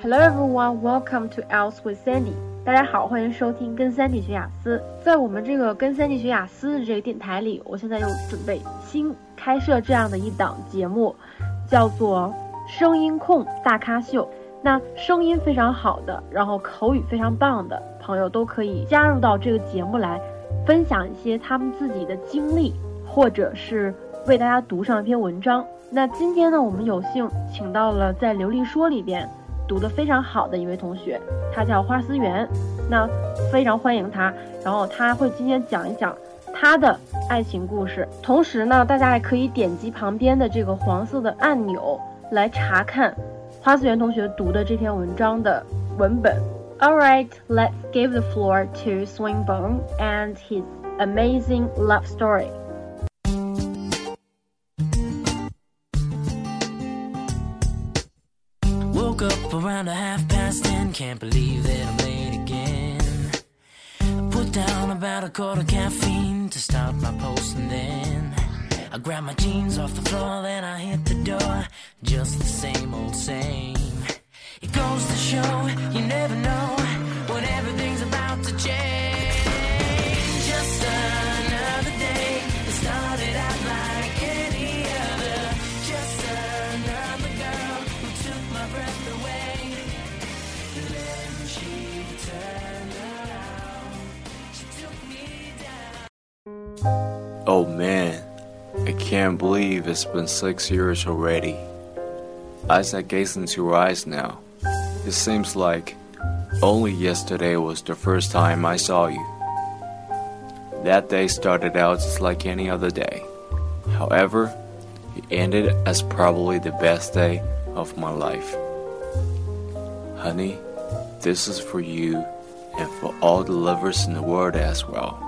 Hello everyone, welcome to Else with Sandy。大家好，欢迎收听跟 Sandy 学雅思。在我们这个跟 Sandy 学雅思的这个电台里，我现在又准备新开设这样的一档节目，叫做声音控大咖秀。那声音非常好的，然后口语非常棒的朋友都可以加入到这个节目来，分享一些他们自己的经历，或者是为大家读上一篇文章。那今天呢，我们有幸请到了在流利说里边。读得非常好的一位同学，他叫花思源，那非常欢迎他。然后他会今天讲一讲他的爱情故事，同时呢，大家还可以点击旁边的这个黄色的按钮来查看花思源同学读的这篇文章的文本。All right, let's give the floor to Swinburne and his amazing love story. Around a half past ten. Can't believe that I'm late again. I put down about a quarter caffeine to start my post, and then I grab my jeans off the floor. Then I hit the door. Just the same old same. It goes to show you never know Oh man, I can't believe it's been six years already. As I gaze into your eyes now, it seems like only yesterday was the first time I saw you. That day started out just like any other day. However, it ended as probably the best day of my life. Honey, this is for you and for all the lovers in the world as well.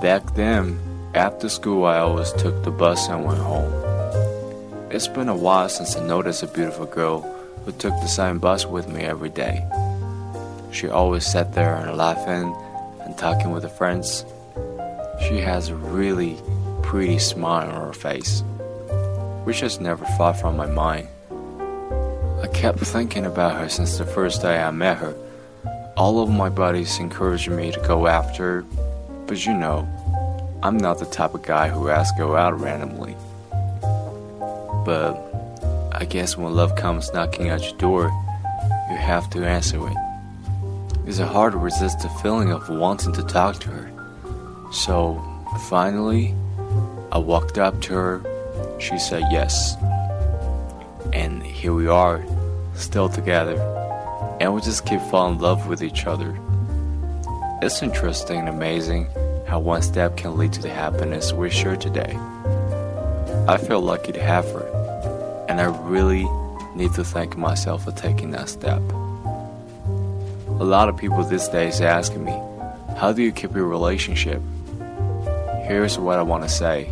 Back then, after school, I always took the bus and went home. It's been a while since I noticed a beautiful girl who took the same bus with me every day. She always sat there and laughing and talking with her friends. She has a really pretty smile on her face, which has never far from my mind. I kept thinking about her since the first day I met her. All of my buddies encouraged me to go after her, but you know, I'm not the type of guy who asks go out randomly. But I guess when love comes knocking at your door, you have to answer it. It's hard to resist the feeling of wanting to talk to her. So finally, I walked up to her. She said yes. And here we are, still together. And we just keep falling in love with each other. It's interesting and amazing how one step can lead to the happiness we share today. I feel lucky to have her, and I really need to thank myself for taking that step. A lot of people these days ask me, How do you keep your relationship? Here's what I want to say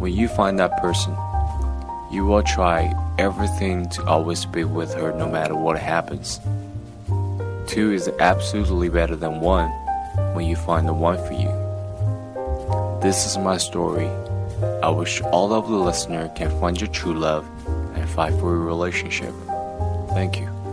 When you find that person, you will try everything to always be with her no matter what happens. Two is absolutely better than one when you find the one for you. This is my story. I wish all of the listener can find your true love and fight for your relationship. Thank you.